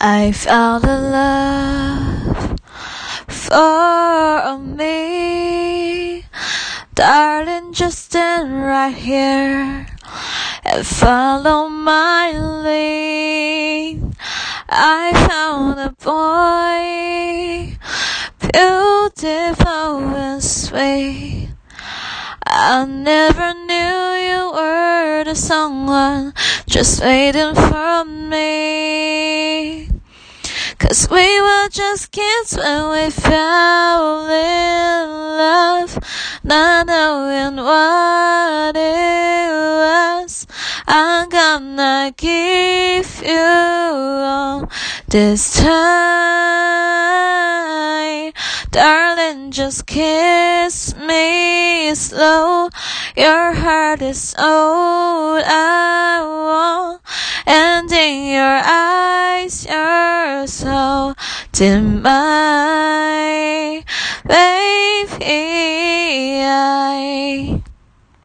I found a love for me. Darling, just stand right here and follow my lead. I found a boy, beautiful and sweet. I never knew you were the someone just waiting for me. Cause we were just kids when we fell in love, not knowing what it was. I'm gonna give you all this time. Darling, just kiss me slow. Your heart is old, I want. And in your eyes, you're so to my baby.